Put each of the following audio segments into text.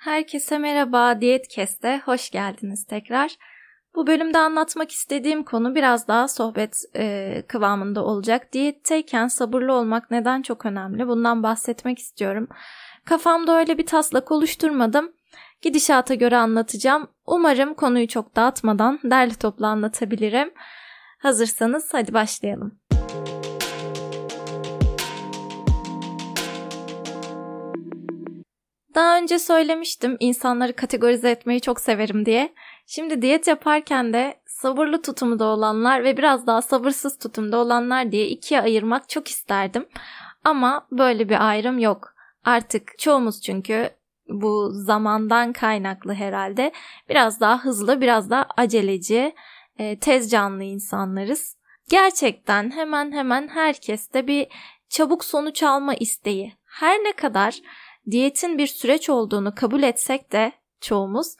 Herkese merhaba, Diyet Kest'e hoş geldiniz tekrar. Bu bölümde anlatmak istediğim konu biraz daha sohbet e, kıvamında olacak. Diyetteyken sabırlı olmak neden çok önemli? Bundan bahsetmek istiyorum. Kafamda öyle bir taslak oluşturmadım. Gidişata göre anlatacağım. Umarım konuyu çok dağıtmadan derli toplu anlatabilirim. Hazırsanız hadi başlayalım. Daha önce söylemiştim insanları kategorize etmeyi çok severim diye. Şimdi diyet yaparken de sabırlı tutumda olanlar ve biraz daha sabırsız tutumda olanlar diye ikiye ayırmak çok isterdim. Ama böyle bir ayrım yok. Artık çoğumuz çünkü bu zamandan kaynaklı herhalde biraz daha hızlı, biraz daha aceleci, e, tez canlı insanlarız. Gerçekten hemen hemen herkeste bir çabuk sonuç alma isteği. Her ne kadar diyetin bir süreç olduğunu kabul etsek de çoğumuz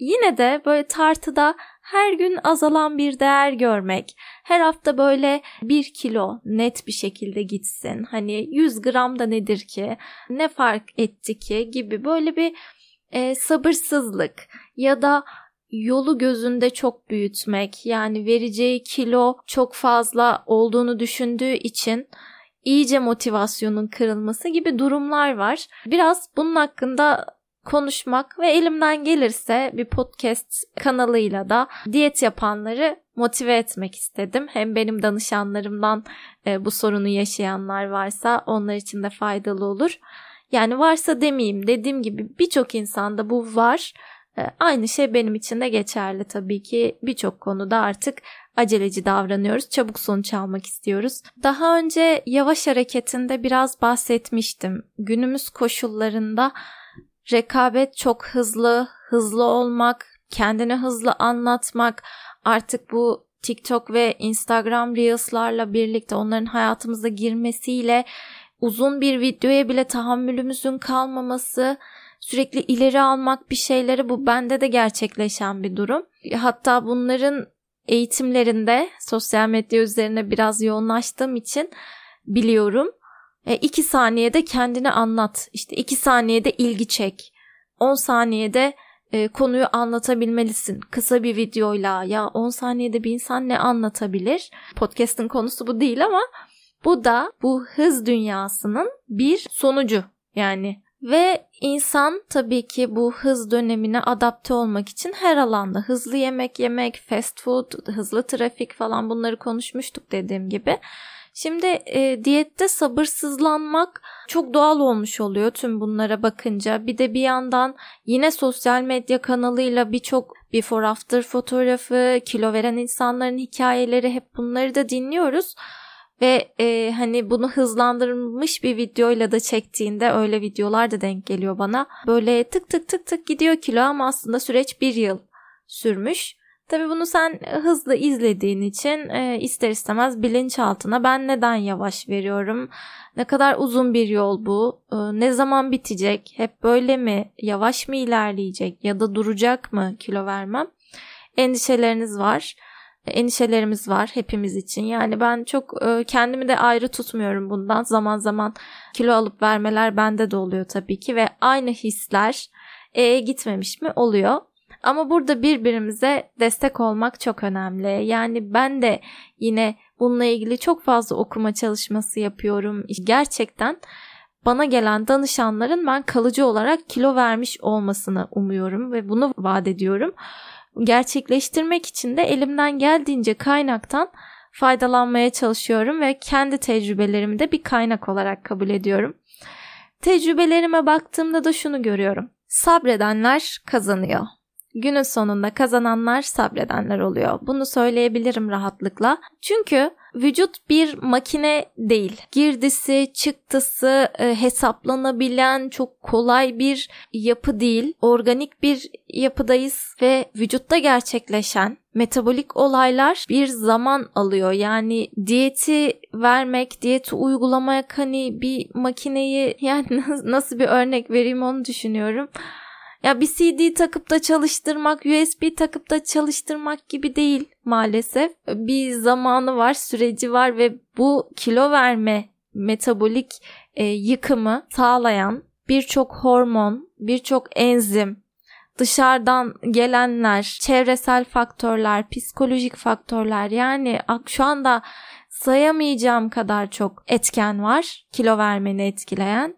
yine de böyle tartıda her gün azalan bir değer görmek, her hafta böyle bir kilo net bir şekilde gitsin. Hani 100 gram da nedir ki, ne fark etti ki gibi böyle bir e, sabırsızlık ya da yolu gözünde çok büyütmek yani vereceği kilo çok fazla olduğunu düşündüğü için iyice motivasyonun kırılması gibi durumlar var. Biraz bunun hakkında konuşmak ve elimden gelirse bir podcast kanalıyla da diyet yapanları motive etmek istedim. Hem benim danışanlarımdan e, bu sorunu yaşayanlar varsa onlar için de faydalı olur. Yani varsa demeyeyim dediğim gibi birçok insanda bu var. E, aynı şey benim için de geçerli tabii ki birçok konuda artık aceleci davranıyoruz, çabuk sonuç almak istiyoruz. Daha önce yavaş hareketinde biraz bahsetmiştim. Günümüz koşullarında rekabet çok hızlı, hızlı olmak, kendini hızlı anlatmak, artık bu TikTok ve Instagram Reels'larla birlikte onların hayatımıza girmesiyle uzun bir videoya bile tahammülümüzün kalmaması, sürekli ileri almak bir şeyleri bu bende de gerçekleşen bir durum. Hatta bunların eğitimlerinde sosyal medya üzerine biraz yoğunlaştığım için biliyorum. E, iki saniyede kendini anlat. İşte iki saniyede ilgi çek. 10 saniyede e, konuyu anlatabilmelisin. Kısa bir videoyla ya 10 saniyede bir insan ne anlatabilir? Podcast'ın konusu bu değil ama bu da bu hız dünyasının bir sonucu. Yani ve insan tabii ki bu hız dönemine adapte olmak için her alanda hızlı yemek yemek, fast food, hızlı trafik falan bunları konuşmuştuk dediğim gibi. Şimdi e, diyette sabırsızlanmak çok doğal olmuş oluyor tüm bunlara bakınca. Bir de bir yandan yine sosyal medya kanalıyla birçok before after fotoğrafı, kilo veren insanların hikayeleri hep bunları da dinliyoruz. Ve e, hani bunu hızlandırılmış bir videoyla da çektiğinde öyle videolar da denk geliyor bana. Böyle tık tık tık tık gidiyor kilo ama aslında süreç bir yıl sürmüş. Tabii bunu sen hızlı izlediğin için e, ister istemez bilinçaltına ben neden yavaş veriyorum? Ne kadar uzun bir yol bu? E, ne zaman bitecek? Hep böyle mi? Yavaş mı ilerleyecek? Ya da duracak mı kilo vermem? Endişeleriniz var endişelerimiz var hepimiz için. Yani ben çok e, kendimi de ayrı tutmuyorum bundan. Zaman zaman kilo alıp vermeler bende de oluyor tabii ki ve aynı hisler E'ye gitmemiş mi oluyor. Ama burada birbirimize destek olmak çok önemli. Yani ben de yine bununla ilgili çok fazla okuma çalışması yapıyorum. Gerçekten bana gelen danışanların ben kalıcı olarak kilo vermiş olmasını umuyorum ve bunu vaat ediyorum gerçekleştirmek için de elimden geldiğince kaynaktan faydalanmaya çalışıyorum ve kendi tecrübelerimi de bir kaynak olarak kabul ediyorum. Tecrübelerime baktığımda da şunu görüyorum. Sabredenler kazanıyor. Günün sonunda kazananlar sabredenler oluyor. Bunu söyleyebilirim rahatlıkla. Çünkü vücut bir makine değil. Girdisi, çıktısı e, hesaplanabilen çok kolay bir yapı değil. Organik bir yapıdayız ve vücutta gerçekleşen metabolik olaylar bir zaman alıyor. Yani diyeti vermek, diyeti uygulamak hani bir makineyi yani nasıl bir örnek vereyim onu düşünüyorum ya bir CD takıp da çalıştırmak, USB takıp da çalıştırmak gibi değil maalesef. Bir zamanı var, süreci var ve bu kilo verme metabolik e, yıkımı sağlayan birçok hormon, birçok enzim, dışarıdan gelenler, çevresel faktörler, psikolojik faktörler yani şu anda sayamayacağım kadar çok etken var kilo vermeni etkileyen.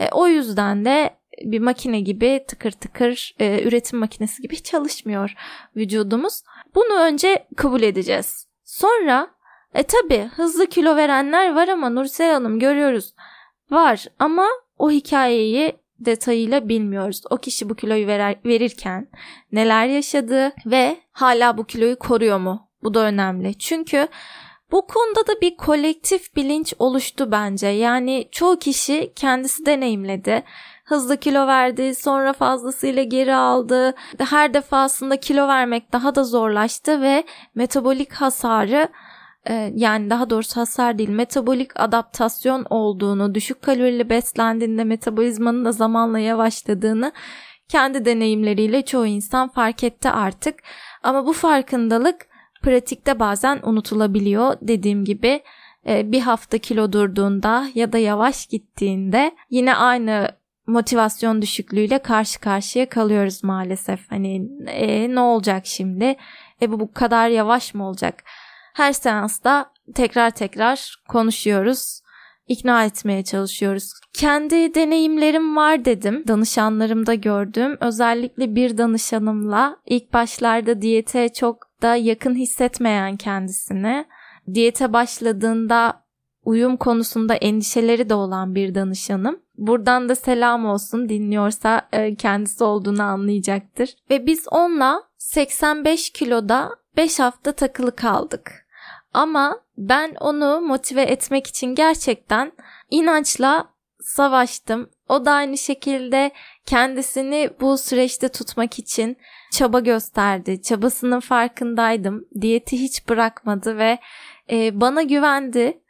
E, o yüzden de bir makine gibi tıkır tıkır e, üretim makinesi gibi çalışmıyor vücudumuz. Bunu önce kabul edeceğiz. Sonra e tabi hızlı kilo verenler var ama Nursel Hanım görüyoruz var ama o hikayeyi detayıyla bilmiyoruz. O kişi bu kiloyu verer, verirken neler yaşadı ve hala bu kiloyu koruyor mu? Bu da önemli. Çünkü bu konuda da bir kolektif bilinç oluştu bence. Yani çoğu kişi kendisi deneyimledi. Hızlı kilo verdi, sonra fazlasıyla geri aldı. Her defasında kilo vermek daha da zorlaştı ve metabolik hasarı e, yani daha doğrusu hasar değil metabolik adaptasyon olduğunu, düşük kalorili beslendiğinde metabolizmanın da zamanla yavaşladığını kendi deneyimleriyle çoğu insan fark etti artık. Ama bu farkındalık pratikte bazen unutulabiliyor. Dediğim gibi e, bir hafta kilo durduğunda ya da yavaş gittiğinde yine aynı motivasyon düşüklüğüyle karşı karşıya kalıyoruz maalesef. Hani e, ne olacak şimdi? E bu bu kadar yavaş mı olacak? Her seansta tekrar tekrar konuşuyoruz. ikna etmeye çalışıyoruz. Kendi deneyimlerim var dedim. Danışanlarımda gördüm. Özellikle bir danışanımla ilk başlarda diyete çok da yakın hissetmeyen kendisini, diyete başladığında uyum konusunda endişeleri de olan bir danışanım. Buradan da selam olsun dinliyorsa e, kendisi olduğunu anlayacaktır. Ve biz onunla 85 kiloda 5 hafta takılı kaldık. Ama ben onu motive etmek için gerçekten inançla savaştım. O da aynı şekilde kendisini bu süreçte tutmak için çaba gösterdi. Çabasının farkındaydım. Diyeti hiç bırakmadı ve e, bana güvendi.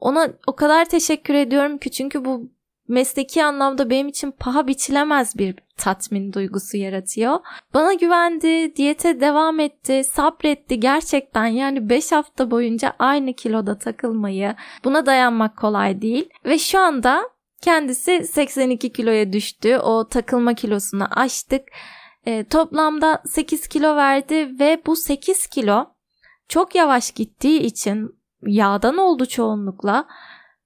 Ona o kadar teşekkür ediyorum ki çünkü bu mesleki anlamda benim için paha biçilemez bir tatmin duygusu yaratıyor. Bana güvendi, diyete devam etti, sabretti gerçekten yani 5 hafta boyunca aynı kiloda takılmayı buna dayanmak kolay değil ve şu anda kendisi 82 kiloya düştü. O takılma kilosunu aştık. E, toplamda 8 kilo verdi ve bu 8 kilo çok yavaş gittiği için yağdan oldu çoğunlukla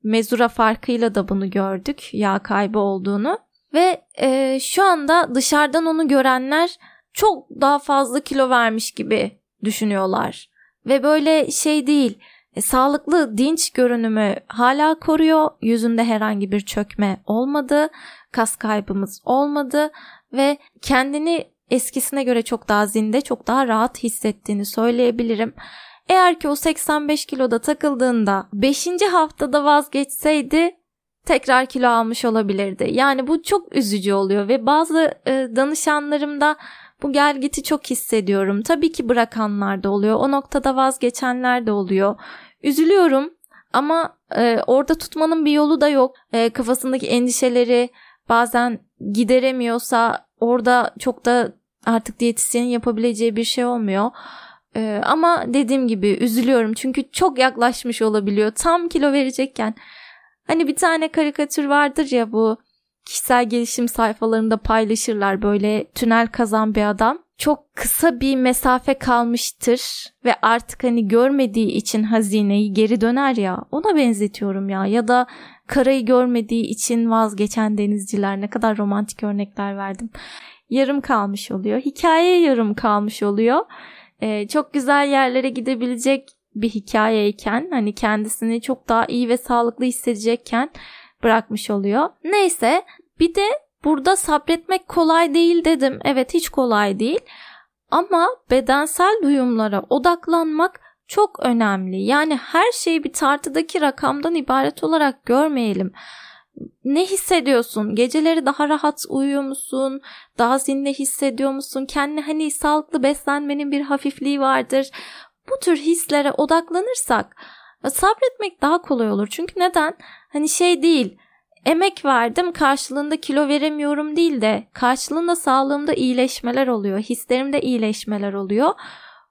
mezura farkıyla da bunu gördük yağ kaybı olduğunu. Ve e, şu anda dışarıdan onu görenler çok daha fazla kilo vermiş gibi düşünüyorlar. Ve böyle şey değil e, sağlıklı dinç görünümü hala koruyor. Yüzünde herhangi bir çökme olmadı kas kaybımız olmadı ve kendini eskisine göre çok daha zinde çok daha rahat hissettiğini söyleyebilirim. Eğer ki o 85 kiloda takıldığında 5. haftada vazgeçseydi tekrar kilo almış olabilirdi. Yani bu çok üzücü oluyor ve bazı e, danışanlarımda bu gelgiti çok hissediyorum. Tabii ki bırakanlar da oluyor. O noktada vazgeçenler de oluyor. Üzülüyorum ama e, orada tutmanın bir yolu da yok. E, kafasındaki endişeleri bazen gideremiyorsa orada çok da artık diyetisyenin yapabileceği bir şey olmuyor. Ee, ama dediğim gibi üzülüyorum çünkü çok yaklaşmış olabiliyor. Tam kilo verecekken hani bir tane karikatür vardır ya bu kişisel gelişim sayfalarında paylaşırlar böyle tünel kazan bir adam. Çok kısa bir mesafe kalmıştır ve artık hani görmediği için hazineyi geri döner ya ona benzetiyorum ya ya da karayı görmediği için vazgeçen denizciler ne kadar romantik örnekler verdim. Yarım kalmış oluyor. Hikaye yarım kalmış oluyor e, çok güzel yerlere gidebilecek bir hikayeyken hani kendisini çok daha iyi ve sağlıklı hissedecekken bırakmış oluyor. Neyse bir de burada sabretmek kolay değil dedim. Evet hiç kolay değil. Ama bedensel duyumlara odaklanmak çok önemli. Yani her şeyi bir tartıdaki rakamdan ibaret olarak görmeyelim ne hissediyorsun? Geceleri daha rahat uyuyor musun? Daha zinde hissediyor musun? Kendi hani sağlıklı beslenmenin bir hafifliği vardır. Bu tür hislere odaklanırsak e, sabretmek daha kolay olur. Çünkü neden? Hani şey değil. Emek verdim karşılığında kilo veremiyorum değil de karşılığında sağlığımda iyileşmeler oluyor. Hislerimde iyileşmeler oluyor.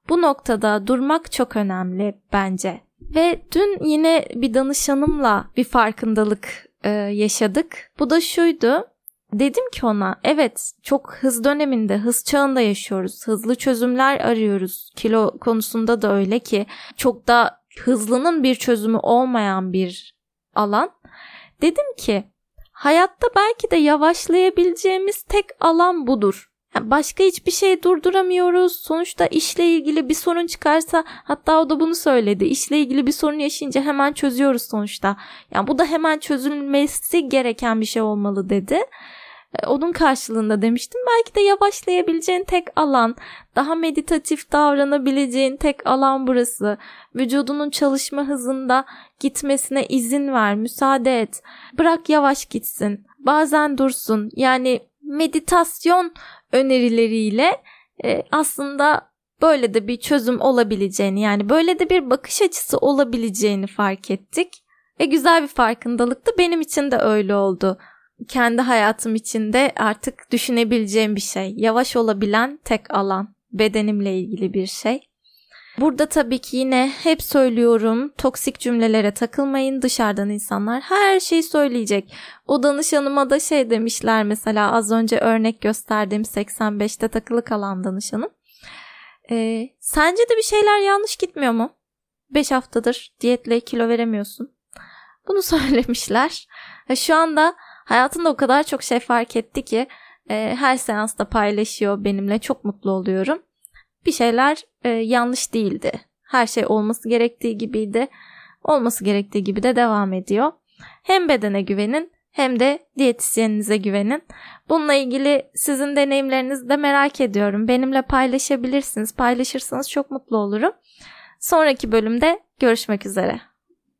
Bu noktada durmak çok önemli bence. Ve dün yine bir danışanımla bir farkındalık e, yaşadık. Bu da şuydu. Dedim ki ona evet çok hız döneminde, hız çağında yaşıyoruz. Hızlı çözümler arıyoruz. Kilo konusunda da öyle ki çok da hızlının bir çözümü olmayan bir alan. Dedim ki hayatta belki de yavaşlayabileceğimiz tek alan budur. Başka hiçbir şey durduramıyoruz. Sonuçta işle ilgili bir sorun çıkarsa hatta o da bunu söyledi. İşle ilgili bir sorun yaşayınca hemen çözüyoruz sonuçta. Yani bu da hemen çözülmesi gereken bir şey olmalı dedi. E, onun karşılığında demiştim. Belki de yavaşlayabileceğin tek alan, daha meditatif davranabileceğin tek alan burası. Vücudunun çalışma hızında gitmesine izin ver, müsaade et. Bırak yavaş gitsin. Bazen dursun. Yani meditasyon önerileriyle e, aslında böyle de bir çözüm olabileceğini yani böyle de bir bakış açısı olabileceğini fark ettik. Ve güzel bir farkındalıktı. Benim için de öyle oldu kendi hayatım içinde artık düşünebileceğim bir şey. Yavaş olabilen tek alan. Bedenimle ilgili bir şey. Burada tabii ki yine hep söylüyorum toksik cümlelere takılmayın dışarıdan insanlar her şeyi söyleyecek. O danışanıma da şey demişler mesela az önce örnek gösterdiğim 85'te takılı kalan danışanım. Ee, sence de bir şeyler yanlış gitmiyor mu? 5 haftadır diyetle kilo veremiyorsun. Bunu söylemişler. Şu anda Hayatında o kadar çok şey fark etti ki e, her seansta paylaşıyor benimle. Çok mutlu oluyorum. Bir şeyler e, yanlış değildi. Her şey olması gerektiği gibiydi. Olması gerektiği gibi de devam ediyor. Hem bedene güvenin hem de diyetisyeninize güvenin. Bununla ilgili sizin deneyimlerinizi de merak ediyorum. Benimle paylaşabilirsiniz. Paylaşırsanız çok mutlu olurum. Sonraki bölümde görüşmek üzere.